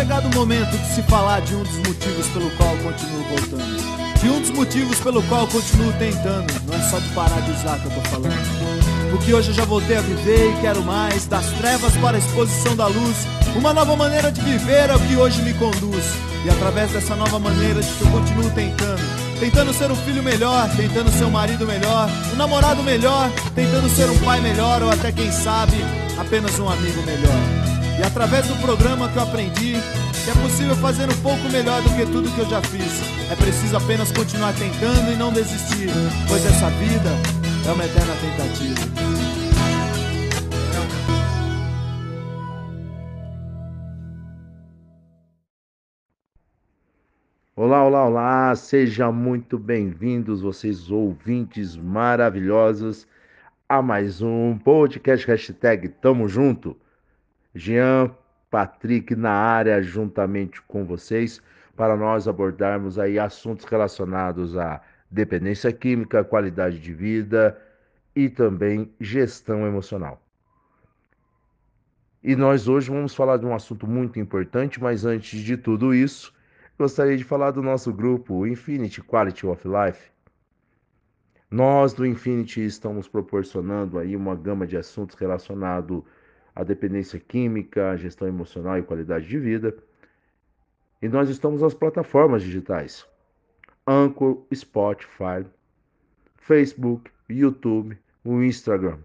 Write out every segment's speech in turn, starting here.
chegado o momento de se falar de um dos motivos pelo qual continuo voltando. De um dos motivos pelo qual continuo tentando. Não é só de parar de usar que eu tô falando. Porque hoje eu já voltei a viver e quero mais. Das trevas para a exposição da luz. Uma nova maneira de viver é o que hoje me conduz. E através dessa nova maneira de que eu continuo tentando. Tentando ser um filho melhor, tentando ser um marido melhor, um namorado melhor, tentando ser um pai melhor ou até quem sabe, apenas um amigo melhor. E através do programa que eu aprendi que é possível fazer um pouco melhor do que tudo que eu já fiz. É preciso apenas continuar tentando e não desistir, pois essa vida é uma eterna tentativa. Olá, olá, olá, sejam muito bem-vindos, vocês ouvintes maravilhosos, a mais um podcast hashtag Tamo Junto. Jean, Patrick na área juntamente com vocês para nós abordarmos aí assuntos relacionados à dependência química, qualidade de vida e também gestão emocional. E nós hoje vamos falar de um assunto muito importante, mas antes de tudo isso, gostaria de falar do nosso grupo Infinity Quality of Life. Nós do Infinity estamos proporcionando aí uma gama de assuntos relacionados a dependência química, a gestão emocional e qualidade de vida. E nós estamos nas plataformas digitais: Anchor, Spotify, Facebook, YouTube, o Instagram.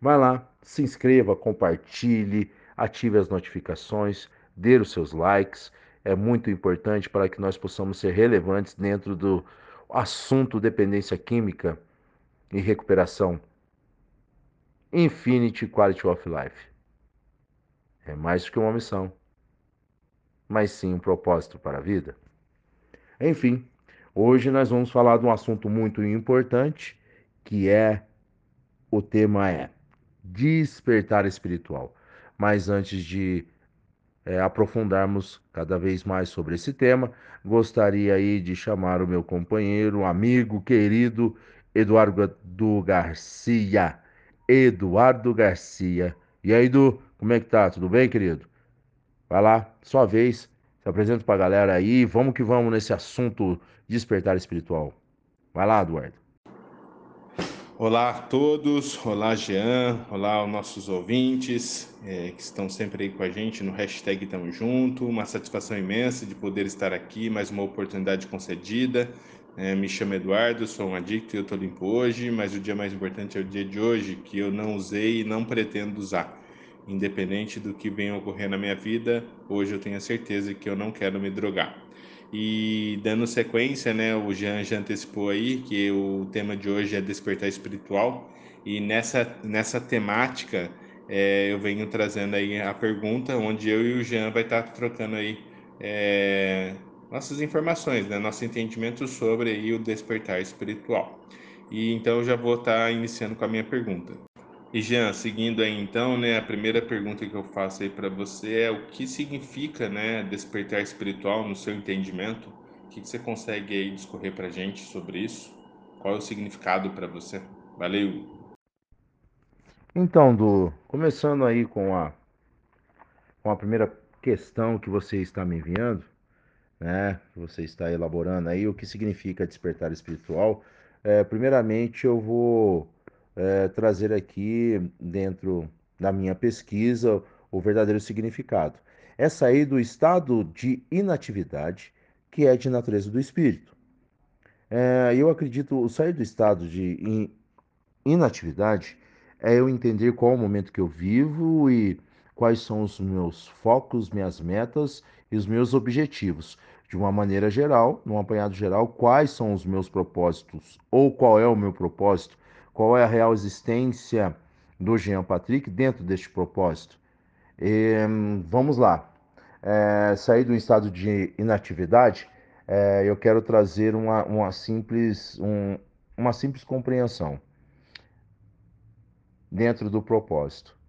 Vai lá, se inscreva, compartilhe, ative as notificações, dê os seus likes. É muito importante para que nós possamos ser relevantes dentro do assunto dependência química e recuperação Infinity Quality of Life. É mais do que uma missão, mas sim um propósito para a vida. Enfim, hoje nós vamos falar de um assunto muito importante, que é o tema é despertar espiritual. Mas antes de é, aprofundarmos cada vez mais sobre esse tema, gostaria aí de chamar o meu companheiro, amigo, querido Eduardo Garcia Eduardo Garcia. E aí, Edu, como é que tá? Tudo bem, querido? Vai lá, sua vez. Se apresenta pra galera aí. Vamos que vamos nesse assunto despertar espiritual. Vai lá, Eduardo. Olá a todos, olá Jean, olá aos nossos ouvintes é, que estão sempre aí com a gente no hashtag Tamo Junto. Uma satisfação imensa de poder estar aqui, mais uma oportunidade concedida. É, me chamo Eduardo, sou um adicto e eu estou limpo hoje, mas o dia mais importante é o dia de hoje, que eu não usei e não pretendo usar. Independente do que venha ocorrer na minha vida, hoje eu tenho a certeza que eu não quero me drogar. E dando sequência, né, o Jean já antecipou aí que o tema de hoje é despertar espiritual, e nessa, nessa temática é, eu venho trazendo aí a pergunta, onde eu e o Jean vai estar trocando aí é, nossas informações, né? nosso entendimento sobre o despertar espiritual. E então eu já vou estar tá iniciando com a minha pergunta. E Jean, seguindo aí então, né, a primeira pergunta que eu faço aí para você é o que significa, né, despertar espiritual no seu entendimento? O que, que você consegue aí discorrer para gente sobre isso? Qual é o significado para você? Valeu. Então, Du, começando aí com a com a primeira questão que você está me enviando, né, você está elaborando aí, o que significa despertar espiritual. É, primeiramente, eu vou é, trazer aqui, dentro da minha pesquisa, o verdadeiro significado. É sair do estado de inatividade, que é de natureza do espírito. É, eu acredito, o sair do estado de in, inatividade é eu entender qual o momento que eu vivo e quais são os meus focos, minhas metas e os meus objetivos. De uma maneira geral, num apanhado geral, quais são os meus propósitos ou qual é o meu propósito, qual é a real existência do Jean Patrick dentro deste propósito. E, vamos lá. É, sair do estado de inatividade, é, eu quero trazer uma, uma, simples, um, uma simples compreensão dentro do propósito.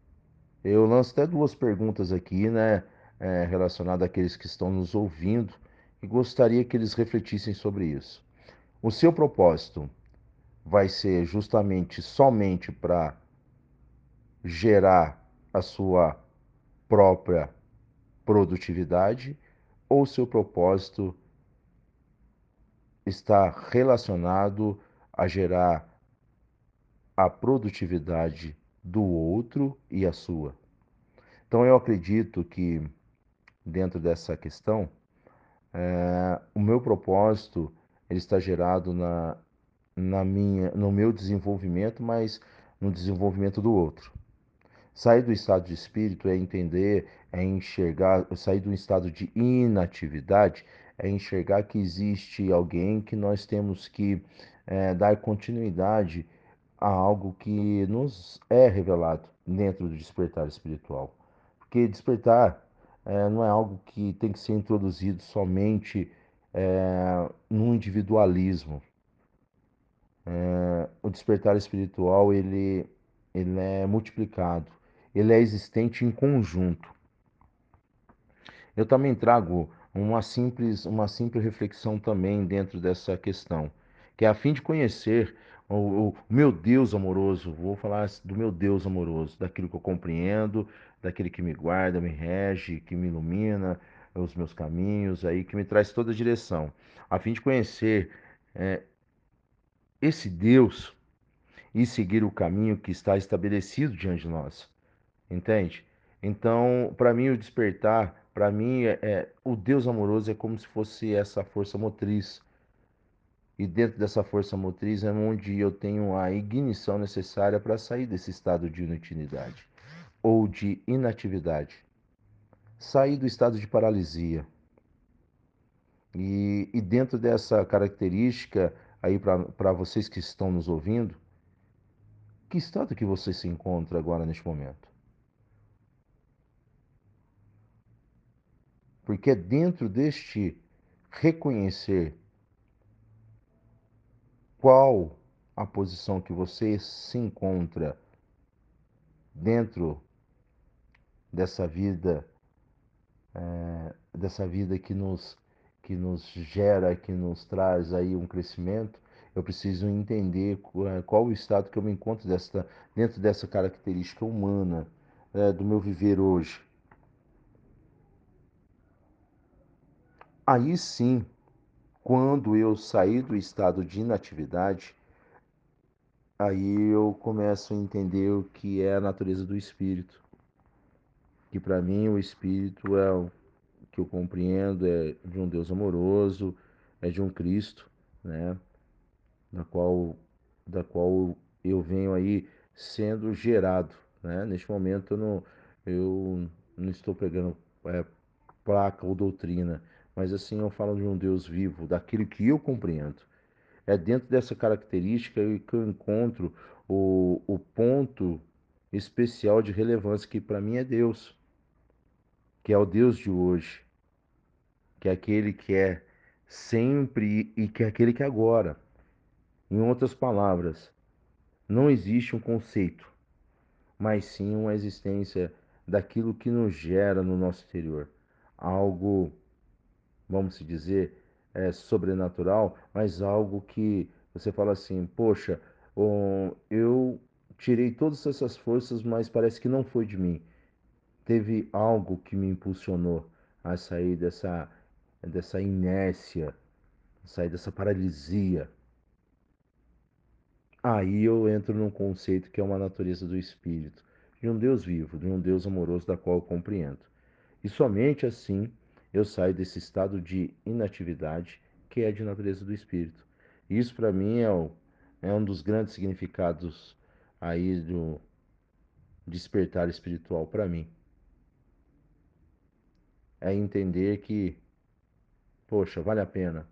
Eu lanço até duas perguntas aqui, né, é, relacionadas àqueles que estão nos ouvindo e gostaria que eles refletissem sobre isso. O seu propósito vai ser justamente somente para gerar a sua própria produtividade ou seu propósito está relacionado a gerar a produtividade do outro e a sua. Então eu acredito que dentro dessa questão, é, o meu propósito ele está gerado na, na minha, no meu desenvolvimento, mas no desenvolvimento do outro. Sair do estado de espírito é entender, é enxergar, sair do estado de inatividade é enxergar que existe alguém que nós temos que é, dar continuidade a algo que nos é revelado dentro do despertar espiritual. Porque despertar é, não é algo que tem que ser introduzido somente é, no individualismo. É, o despertar espiritual ele, ele é multiplicado, ele é existente em conjunto. Eu também trago uma simples, uma simples reflexão também dentro dessa questão, que é a fim de conhecer o, meu Deus amoroso, vou falar do meu Deus amoroso, daquilo que eu compreendo, daquele que me guarda, me rege, que me ilumina os meus caminhos, aí que me traz toda a direção, a fim de conhecer é, esse Deus e seguir o caminho que está estabelecido diante de nós, entende? Então, para mim, o despertar para mim, é, é, o Deus amoroso é como se fosse essa força motriz. E dentro dessa força motriz é onde eu tenho a ignição necessária para sair desse estado de inutilidade ou de inatividade. Sair do estado de paralisia. E, e dentro dessa característica, aí para vocês que estão nos ouvindo, que estado que você se encontra agora neste momento? Porque é dentro deste reconhecer qual a posição que você se encontra dentro dessa vida, é, dessa vida que nos, que nos gera, que nos traz aí um crescimento, eu preciso entender é, qual o estado que eu me encontro dessa, dentro dessa característica humana é, do meu viver hoje. Aí sim, quando eu sair do estado de inatividade, aí eu começo a entender o que é a natureza do espírito. Que para mim o espírito é o que eu compreendo é de um Deus amoroso, é de um Cristo, né? Da qual da qual eu venho aí sendo gerado, né? Neste momento eu não eu não estou pegando é, placa ou doutrina, mas assim eu falo de um Deus vivo, daquilo que eu compreendo. É dentro dessa característica que eu encontro o, o ponto especial de relevância que para mim é Deus, que é o Deus de hoje, que é aquele que é sempre e que é aquele que é agora. Em outras palavras, não existe um conceito, mas sim uma existência daquilo que nos gera no nosso interior, algo vamos dizer, é, sobrenatural, mas algo que você fala assim, poxa, eu tirei todas essas forças, mas parece que não foi de mim. Teve algo que me impulsionou a sair dessa, dessa inércia, sair dessa paralisia. Aí eu entro num conceito que é uma natureza do espírito, de um Deus vivo, de um Deus amoroso da qual eu compreendo. E somente assim eu saio desse estado de inatividade que é de natureza do espírito. Isso para mim é, o, é um dos grandes significados aí do despertar espiritual para mim. É entender que, poxa, vale a pena.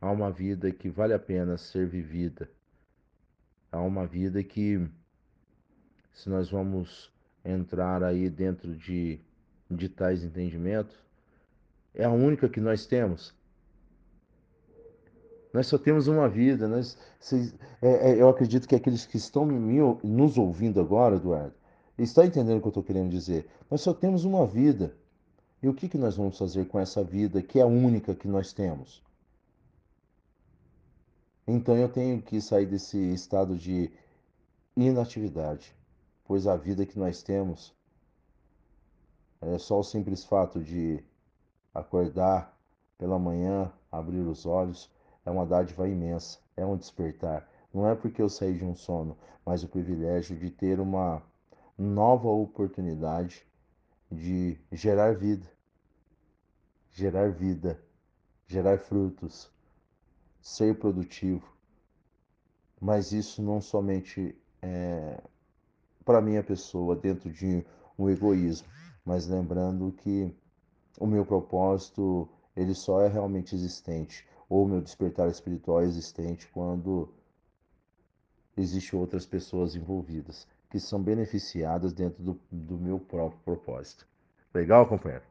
Há uma vida que vale a pena ser vivida. Há uma vida que, se nós vamos entrar aí dentro de, de tais entendimentos, é a única que nós temos. Nós só temos uma vida. Nós, cês, é, é, eu acredito que aqueles que estão me, nos ouvindo agora, Eduardo, estão entendendo o que eu estou querendo dizer. Nós só temos uma vida. E o que, que nós vamos fazer com essa vida que é a única que nós temos? Então eu tenho que sair desse estado de inatividade, pois a vida que nós temos É só o simples fato de acordar pela manhã, abrir os olhos, é uma dádiva imensa, é um despertar. Não é porque eu saí de um sono, mas o privilégio de ter uma nova oportunidade de gerar vida, gerar vida, gerar frutos, ser produtivo. Mas isso não somente é para minha pessoa dentro de um egoísmo, mas lembrando que o meu propósito ele só é realmente existente ou o meu despertar espiritual é existente quando existem outras pessoas envolvidas que são beneficiadas dentro do, do meu próprio propósito. Legal, companheiro?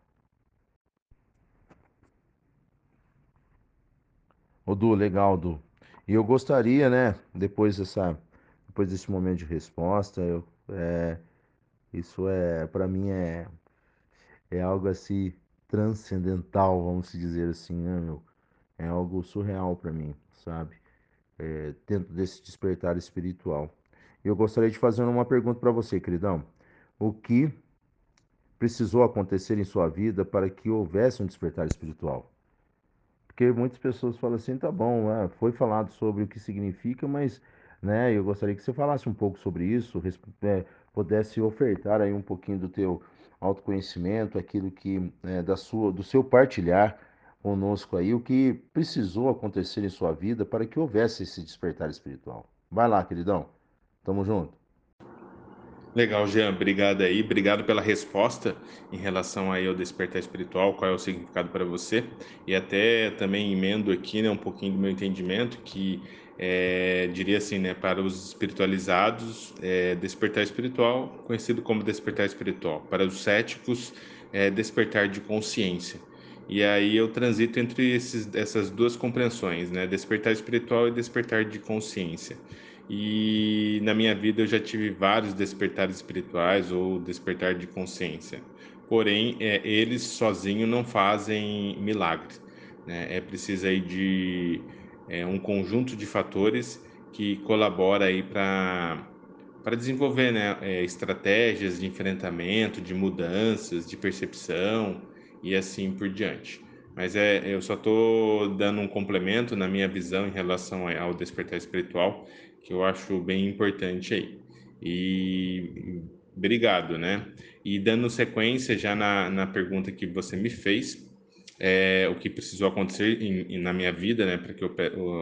Ô Du, legal, Du. E eu gostaria, né, depois dessa, depois desse momento de resposta, eu, é, isso é, para mim é, é algo assim transcendental, vamos dizer assim, né, meu? É algo surreal para mim, sabe? É, dentro desse despertar espiritual. Eu gostaria de fazer uma pergunta para você, queridão. O que precisou acontecer em sua vida para que houvesse um despertar espiritual? Porque muitas pessoas falam assim, tá bom, é, foi falado sobre o que significa, mas né, eu gostaria que você falasse um pouco sobre isso, é, pudesse ofertar aí um pouquinho do teu autoconhecimento, aquilo que é, da sua, do seu partilhar conosco aí, o que precisou acontecer em sua vida para que houvesse esse despertar espiritual. Vai lá, queridão. Tamo junto. Legal, Jean, obrigado aí, obrigado pela resposta em relação aí ao despertar espiritual, qual é o significado para você, e até também emendo aqui, né, um pouquinho do meu entendimento, que é, diria assim, né, para os espiritualizados, é, despertar espiritual, conhecido como despertar espiritual, para os céticos, é, despertar de consciência. E aí eu transito entre esses, essas duas compreensões, né, despertar espiritual e despertar de consciência. E na minha vida eu já tive vários despertares espirituais ou despertar de consciência. Porém, é, eles sozinhos não fazem milagres. Né? É preciso aí de é, um conjunto de fatores que colabora aí para para desenvolver né, é, estratégias de enfrentamento, de mudanças, de percepção e assim por diante. Mas é, eu só estou dando um complemento na minha visão em relação ao despertar espiritual, que eu acho bem importante aí. E obrigado, né? E dando sequência já na, na pergunta que você me fez, é, o que precisou acontecer em, em, na minha vida, né, para que eu,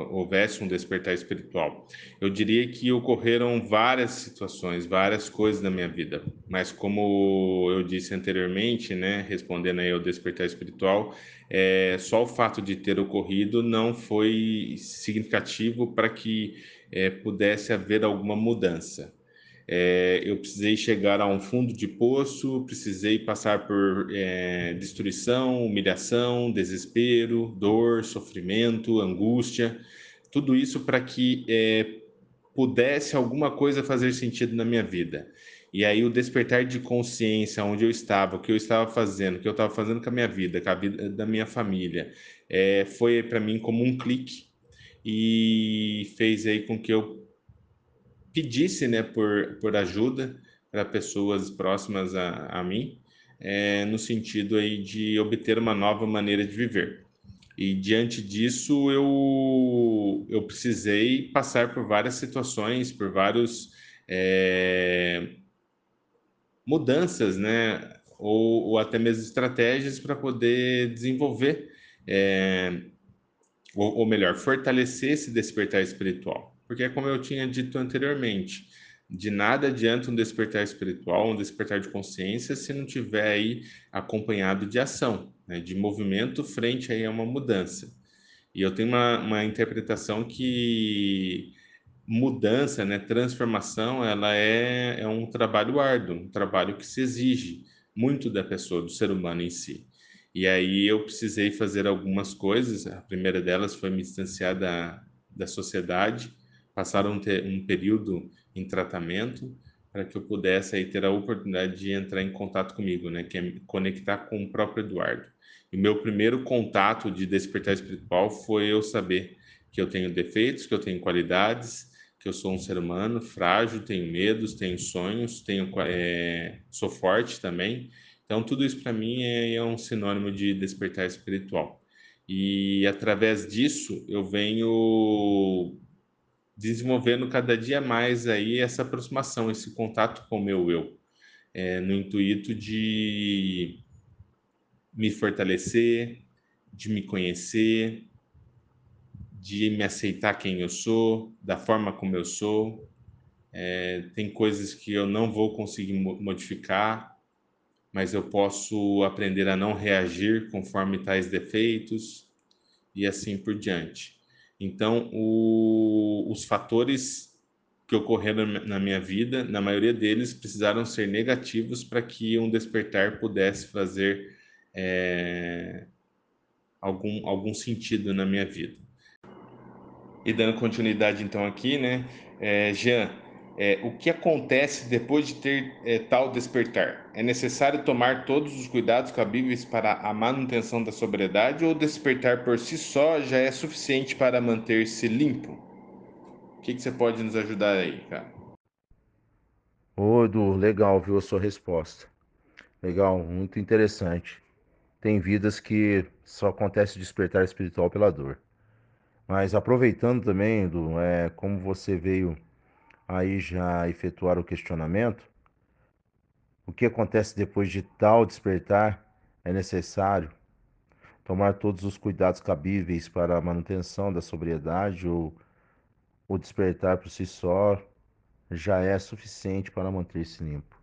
houvesse um despertar espiritual. Eu diria que ocorreram várias situações, várias coisas na minha vida, mas como eu disse anteriormente, né, respondendo aí ao despertar espiritual, é, só o fato de ter ocorrido não foi significativo para que é, pudesse haver alguma mudança. É, eu precisei chegar a um fundo de poço, precisei passar por é, destruição, humilhação, desespero, dor, sofrimento, angústia, tudo isso para que é, pudesse alguma coisa fazer sentido na minha vida. E aí o despertar de consciência, onde eu estava, o que eu estava fazendo, o que eu estava fazendo com a minha vida, com a vida da minha família, é, foi para mim como um clique e fez aí com que eu pedisse né, por, por ajuda para pessoas próximas a, a mim, é, no sentido aí de obter uma nova maneira de viver. E diante disso, eu, eu precisei passar por várias situações, por vários é, mudanças, né? Ou, ou, até mesmo estratégias para poder desenvolver, é, ou, ou melhor, fortalecer esse despertar espiritual. Porque, como eu tinha dito anteriormente, de nada adianta um despertar espiritual, um despertar de consciência, se não tiver aí acompanhado de ação, né, de movimento frente aí a uma mudança. E eu tenho uma, uma interpretação que mudança, né, transformação, ela é, é um trabalho árduo, um trabalho que se exige muito da pessoa, do ser humano em si. E aí eu precisei fazer algumas coisas. A primeira delas foi me distanciar da, da sociedade, passaram um, ter, um período em tratamento para que eu pudesse aí ter a oportunidade de entrar em contato comigo, né, que é me conectar com o próprio Eduardo. E meu primeiro contato de despertar espiritual foi eu saber que eu tenho defeitos, que eu tenho qualidades, que eu sou um ser humano frágil, tenho medos, tenho sonhos, tenho é, sou forte também, Então, tudo isso para mim é, é um sinônimo de despertar espiritual. E através disso, eu venho desenvolvendo cada dia mais aí essa aproximação, esse contato com o meu eu, é, no intuito de me fortalecer, de me conhecer, de me aceitar quem eu sou, da forma como eu sou. É, tem coisas que eu não vou conseguir modificar, mas eu posso aprender a não reagir conforme tais defeitos e assim por diante. Então, o, os fatores que ocorreram na minha vida, na maioria deles, precisaram ser negativos para que um despertar pudesse fazer é, algum, algum sentido na minha vida. E dando continuidade então aqui, né, é, Jean, é, o que acontece depois de ter é, tal despertar? É necessário tomar todos os cuidados cabíveis para a manutenção da sobriedade ou despertar por si só já é suficiente para manter-se limpo? O que, que você pode nos ajudar aí, cara? Ô, Edu, legal, viu a sua resposta. Legal, muito interessante. Tem vidas que só acontece despertar espiritual pela dor. Mas aproveitando também, Edu, é, como você veio aí já efetuar o questionamento. O que acontece depois de tal despertar é necessário tomar todos os cuidados cabíveis para a manutenção da sobriedade ou o despertar por si só já é suficiente para manter-se limpo.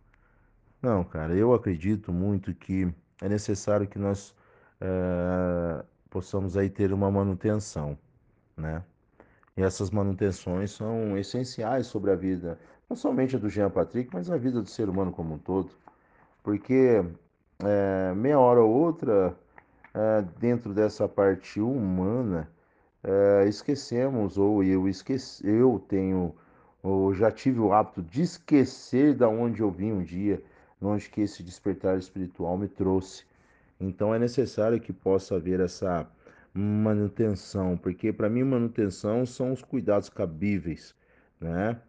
Não, cara, eu acredito muito que é necessário que nós é, possamos aí ter uma manutenção, né? E essas manutenções são essenciais sobre a vida, não somente a do Jean Patrick, mas a vida do ser humano como um todo. Porque é, meia hora ou outra, é, dentro dessa parte humana, é, esquecemos, ou eu esqueci, eu tenho, ou já tive o hábito de esquecer da onde eu vim um dia, onde que esse despertar espiritual me trouxe. Então é necessário que possa haver essa manutenção, porque para mim manutenção são os cuidados cabíveis, né?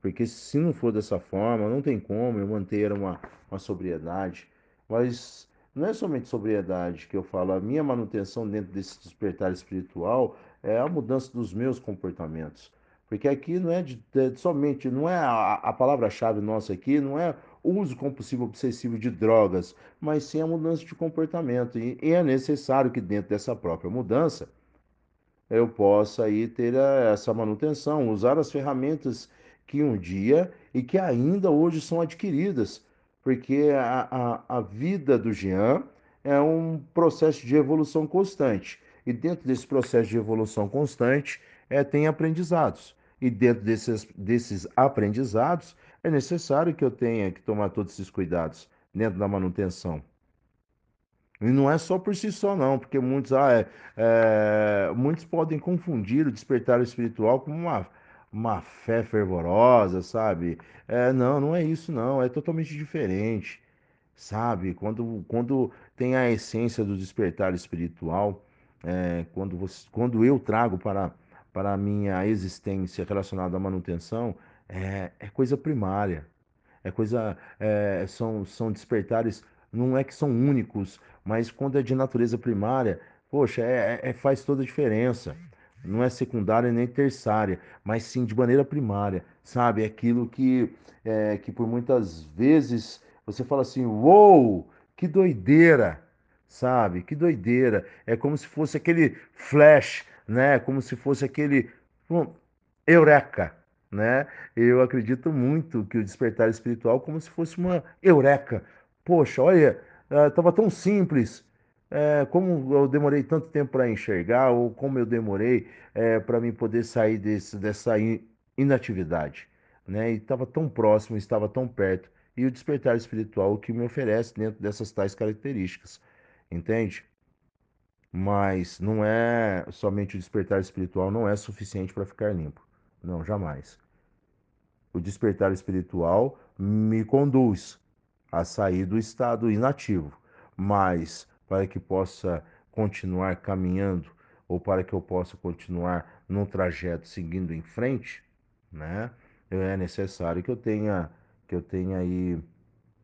Porque se não for dessa forma, não tem como eu manter uma, uma sobriedade. Mas não é somente sobriedade que eu falo, a minha manutenção dentro desse despertar espiritual é a mudança dos meus comportamentos. Porque aqui não é de, de somente, não é a, a palavra-chave nossa aqui, não é uso compulsivo obsessivo de drogas, mas sim a mudança de comportamento. E, é necessário que dentro dessa própria mudança eu possa aí ter a, essa manutenção, usar as ferramentas que um dia e que ainda hoje são adquiridas, porque a, a, a vida do Jean é um processo de evolução constante. E dentro desse processo de evolução constante, é, tem aprendizados. E dentro desses, desses aprendizados, é necessário que eu tenha que tomar todos esses cuidados dentro da manutenção. E não é só por si só, não, porque muitos, ah, é, é, muitos podem confundir o despertar espiritual com uma, uma fé fervorosa, sabe? É, não, não é isso, não, é totalmente diferente, sabe? Quando, quando tem a essência do despertar espiritual, é, quando, você, quando eu trago para, para a minha existência relacionada à manutenção, é, é coisa primária, é coisa, é, são, são despertares, não é que são únicos, mas quando é de natureza primária, poxa, é, é, é faz toda a diferença. Não é secundária nem terciária, mas sim de maneira primária, sabe? É aquilo que, é, que por muitas vezes você fala assim, uou, wow, que doideira, sabe? Que doideira. É como se fosse aquele flash, né? Como se fosse aquele um, eureka, né? Eu acredito muito que o despertar espiritual como se fosse uma eureka. Poxa, olha, estava eh, tão simples. É, como eu demorei tanto tempo para enxergar, ou como eu demorei é, para mim poder sair desse, dessa inatividade, né? E estava tão próximo, estava tão perto. E o despertar espiritual o que me oferece dentro dessas tais características, entende? Mas não é somente o despertar espiritual, não é suficiente para ficar limpo. Não, jamais. O despertar espiritual me conduz a sair do estado inativo, mas para que possa continuar caminhando ou para que eu possa continuar no trajeto seguindo em frente, né? É necessário que eu tenha que eu tenha aí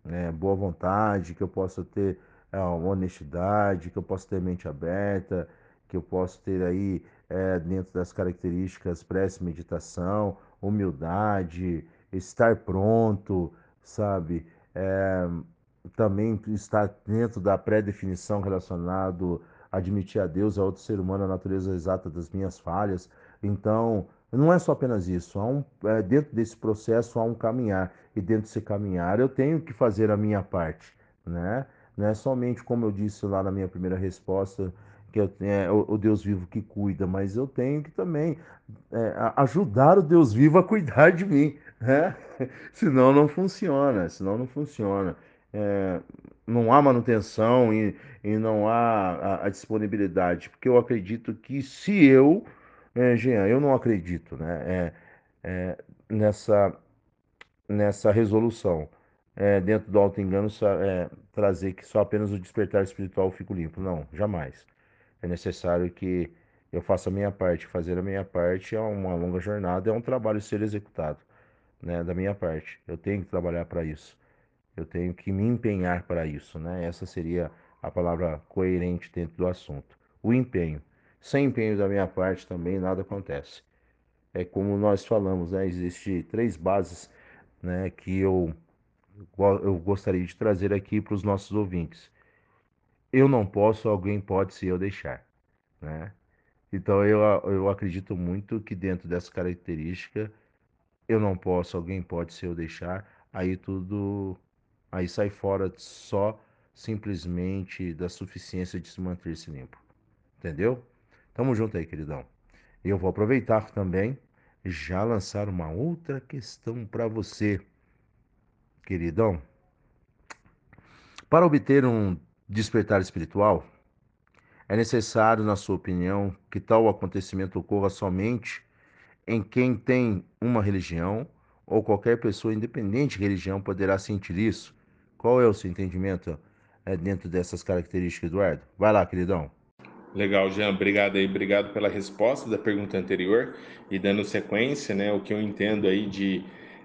é, boa vontade, que eu possa ter é, honestidade, que eu possa ter mente aberta, que eu possa ter aí é, dentro das características prece, meditação, humildade, estar pronto, sabe? É, também estar dentro da pré-definição relacionado admitir a Deus, a outro ser humano, a natureza exata das minhas falhas. Então, não é só apenas isso. Há um, é, dentro desse processo há um caminhar. E dentro desse caminhar eu tenho que fazer a minha parte. Né? Não é somente, como eu disse lá na minha primeira resposta, que é o, Deus vivo que cuida, mas eu tenho que também é, ajudar o Deus vivo a cuidar de mim. Né? senão não funciona. Senão não funciona. É, não há manutenção e, e não há a, a, disponibilidade, porque eu acredito que se eu é, Jean, eu não acredito né, é, é, nessa, nessa resolução. É, dentro do auto-engano, é, trazer que só apenas o despertar espiritual fico limpo. Não, jamais. É necessário que eu faça a minha parte. Fazer a minha parte é uma longa jornada, é um trabalho ser executado né, da minha parte. Eu tenho que trabalhar para isso. Eu tenho que me empenhar para isso. Né? Essa seria a palavra coerente dentro do assunto. O empenho. Sem empenho da minha parte também nada acontece. É como nós falamos, né? Existem três bases né, que eu, eu gostaria de trazer aqui para os nossos ouvintes. Eu não posso, alguém pode se eu deixar. Né? Então eu, eu acredito muito que dentro dessa característica, eu não posso, alguém pode se eu deixar, aí tudo aí sai fora só simplesmente da suficiência de se manter-se limpo. Entendeu? Tamo junto aí, queridão. Eu vou aproveitar também já lançar uma outra questão para você, queridão. Para obter um despertar espiritual, é necessário, na sua opinião, que tal acontecimento ocorra somente em quem tem uma religião ou qualquer pessoa independente de religião poderá sentir isso? Qual é o seu entendimento é, dentro dessas características, Eduardo? Vai lá, queridão. Legal, Jean, obrigado aí, obrigado pela resposta da pergunta anterior e dando sequência, né, o que eu entendo aí de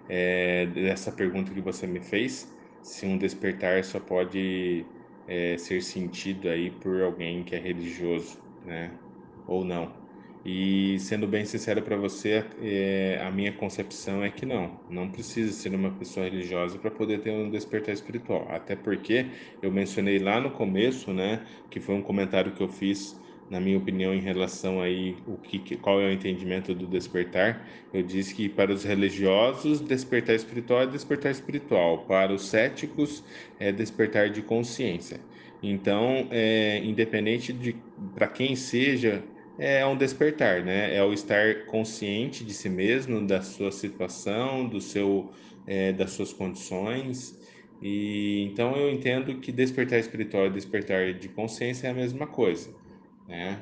é, dessa pergunta que você me fez, se um despertar só pode é, ser sentido aí por alguém que é religioso, né, ou não. E sendo bem sincero para você, é, a minha concepção é que não, não precisa ser uma pessoa religiosa para poder ter um despertar espiritual. Até porque eu mencionei lá no começo, né, que foi um comentário que eu fiz, na minha opinião, em relação aí o que, qual é o entendimento do despertar. Eu disse que para os religiosos despertar espiritual é despertar espiritual, para os céticos é despertar de consciência. Então, é, independente de para quem seja é um despertar, né? É o estar consciente de si mesmo, da sua situação, do seu, é, das suas condições. E então eu entendo que despertar espiritual e despertar de consciência é a mesma coisa, né?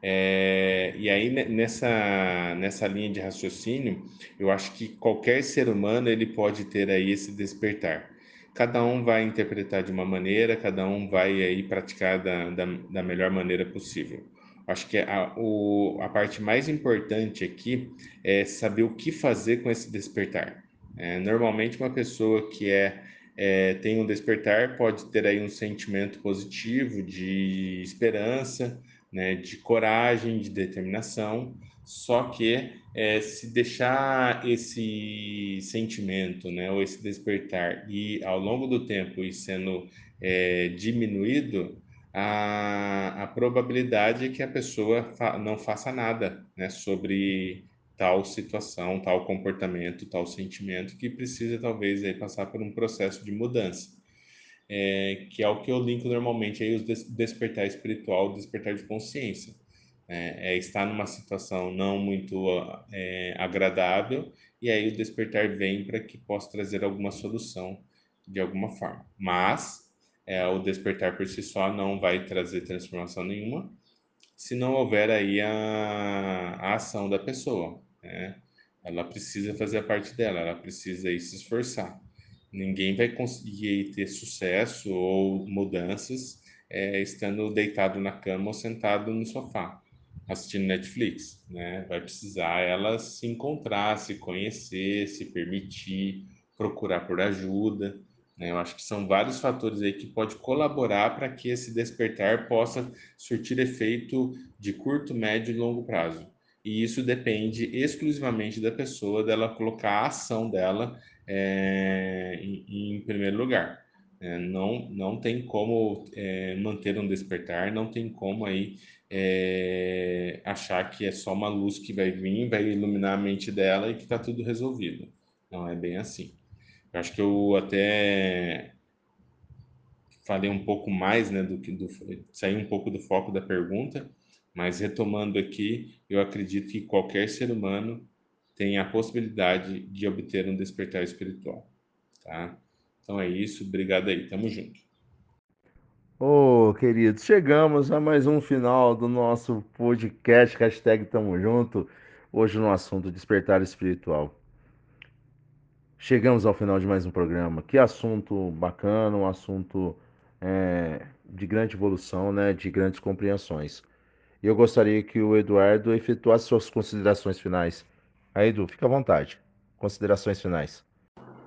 É, e aí nessa nessa linha de raciocínio, eu acho que qualquer ser humano ele pode ter aí esse despertar. Cada um vai interpretar de uma maneira, cada um vai aí praticar da, da, da melhor maneira possível. Acho que a, o, a parte mais importante aqui é saber o que fazer com esse despertar. É, normalmente, uma pessoa que é, é, tem um despertar pode ter aí um sentimento positivo de esperança, né, de coragem, de determinação, só que é, se deixar esse sentimento, né, ou esse despertar e ao longo do tempo ir sendo é, diminuído, a, a probabilidade é que a pessoa fa não faça nada né, sobre tal situação, tal comportamento, tal sentimento que precisa talvez aí, passar por um processo de mudança. É, que é o que eu linko normalmente aí os des despertar espiritual, despertar de consciência. É, é, estar numa situação não muito é, agradável e aí o despertar vem para que possa trazer alguma solução de alguma forma. Mas é, o despertar por si só não vai trazer transformação nenhuma se não houver aí a, a ação da pessoa. Né? Ela precisa fazer a parte dela, ela precisa se esforçar. Ninguém vai conseguir ter sucesso ou mudanças é, estando deitado na cama ou sentado no sofá assistindo Netflix, né? Vai precisar ela se encontrar, se conhecer, se permitir, procurar por ajuda Né? Eu acho que são vários fatores aí que pode colaborar para que esse despertar possa surtir efeito de curto, médio e longo prazo. E isso depende exclusivamente da pessoa, dela colocar a ação dela é, em, em, primeiro lugar. É, não, não tem como é, manter um despertar, não tem como aí é, achar que é só uma luz que vai vir, vai iluminar a mente dela e que está tudo resolvido. Não é bem assim. Eu acho que eu até falei um pouco mais, né, do que do saí um pouco do foco da pergunta, mas retomando aqui, eu acredito que qualquer ser humano tem a possibilidade de obter um despertar espiritual, tá? Então é isso, obrigado aí, tamo junto. Ô, oh, queridos, chegamos a mais um final do nosso podcast, hashtag Tamo Junto, hoje no assunto despertar espiritual. Chegamos ao final de mais um programa. Que assunto bacana, um assunto é, de grande evolução, né, de grandes compreensões. E eu gostaria que o Eduardo efetuasse suas considerações finais. Aí, Edu, fica à vontade. Considerações finais.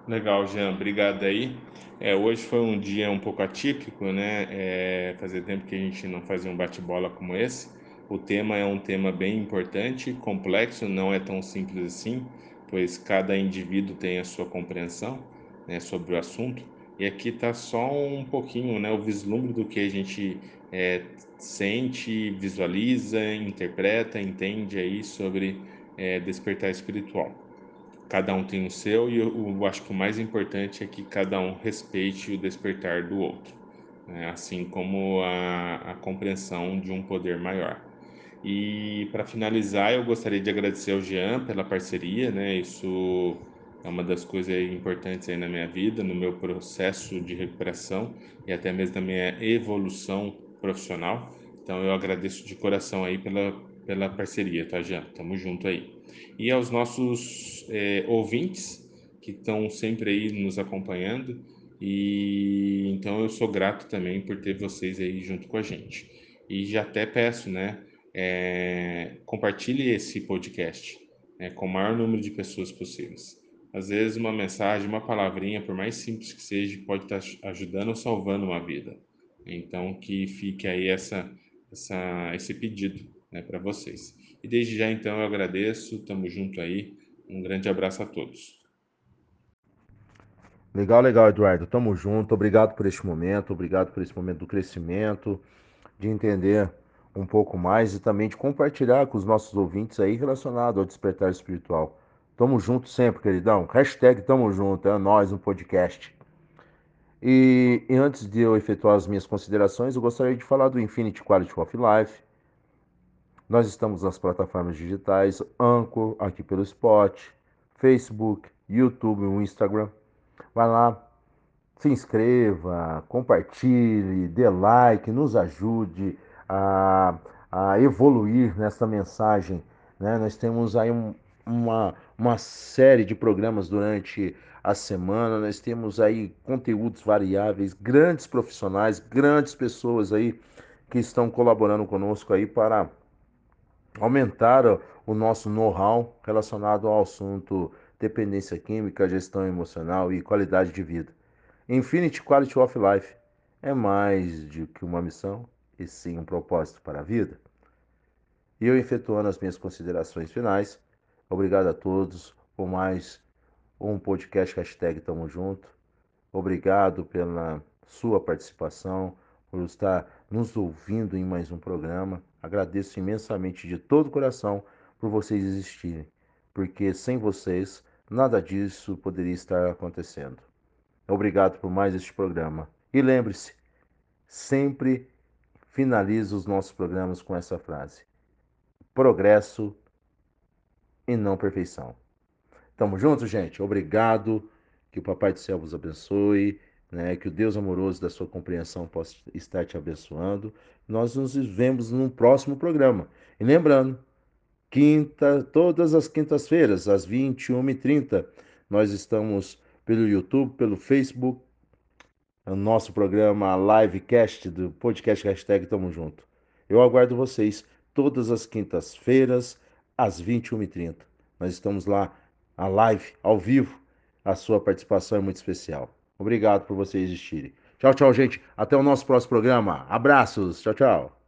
Legal, Jean, obrigado aí. É, hoje foi um dia um pouco atípico, né? É, fazia tempo que a gente não fazia um bate-bola como esse. O tema é um tema bem importante, complexo, não é tão simples assim pois cada indivíduo tem a sua compreensão né, sobre o assunto. E aqui está só um pouquinho, né, o vislumbre do que a gente é, sente, visualiza, interpreta, entende aí sobre é, despertar espiritual. Cada um tem o seu e eu, eu, acho que o mais importante é que cada um respeite o despertar do outro, né, assim como a, a compreensão de um poder maior. E para finalizar, eu gostaria de agradecer ao Jean pela parceria, né? Isso é uma das coisas importantes aí na minha vida, no meu processo de recuperação e até mesmo na minha evolução profissional. Então eu agradeço de coração aí pela, pela parceria, tá, Jean? Tamo junto aí. E aos nossos é, ouvintes que estão sempre aí nos acompanhando. E então eu sou grato também por ter vocês aí junto com a gente. E já até peço, né? é, compartilhe esse podcast né, com o maior número de pessoas possíveis. Às vezes, uma mensagem, uma palavrinha, por mais simples que seja, pode estar ajudando ou salvando uma vida. Então, que fique aí essa, essa, esse pedido né, para vocês. E desde já, então, eu agradeço, estamos junto aí. Um grande abraço a todos. Legal, legal, Eduardo. Tamo junto. Obrigado por este momento, obrigado por esse momento do crescimento, de entender um pouco mais e também de compartilhar com os nossos ouvintes aí relacionado ao despertar espiritual. Tamo junto sempre, queridão. Hashtag tamo junto, é nós no podcast. E, e, antes de eu efetuar as minhas considerações, eu gostaria de falar do Infinity Quality of Life. Nós estamos nas plataformas digitais, Anchor, aqui pelo Spot, Facebook, YouTube, o Instagram. Vai lá, se inscreva, compartilhe, dê like, nos ajude a, a evoluir nessa mensagem. Né? Nós temos aí um, uma, uma série de programas durante a semana, nós temos aí conteúdos variáveis, grandes profissionais, grandes pessoas aí que estão colaborando conosco aí para aumentar o nosso know-how relacionado ao assunto dependência química, gestão emocional e qualidade de vida. Infinity Quality of Life é mais do que uma missão, e sim um propósito para a vida. E eu efetuando as minhas considerações finais, obrigado a todos por mais um podcast hashtag Tamo Junto. Obrigado pela sua participação, por estar nos ouvindo em mais um programa. Agradeço imensamente de todo o coração por vocês existirem, porque sem vocês nada disso poderia estar acontecendo. Obrigado por mais este programa. E lembre-se, sempre finalizo os nossos programas com essa frase: progresso e não perfeição. Tamo junto, gente. Obrigado. Que o Papai do Céu vos abençoe. Né? Que o Deus amoroso da sua compreensão possa estar te abençoando. Nós nos vemos no próximo programa. E lembrando, quinta, todas as quintas-feiras, às 21h30, nós estamos pelo YouTube, pelo Facebook, o nosso programa livecast do podcast hashtag Tamo Junto. Eu aguardo vocês todas as quintas-feiras, às 21h30. Nós estamos lá, a live, ao vivo. A sua participação é muito especial. Obrigado por vocês existirem. Tchau, tchau, gente. Até o nosso próximo programa. Abraços. Tchau, tchau.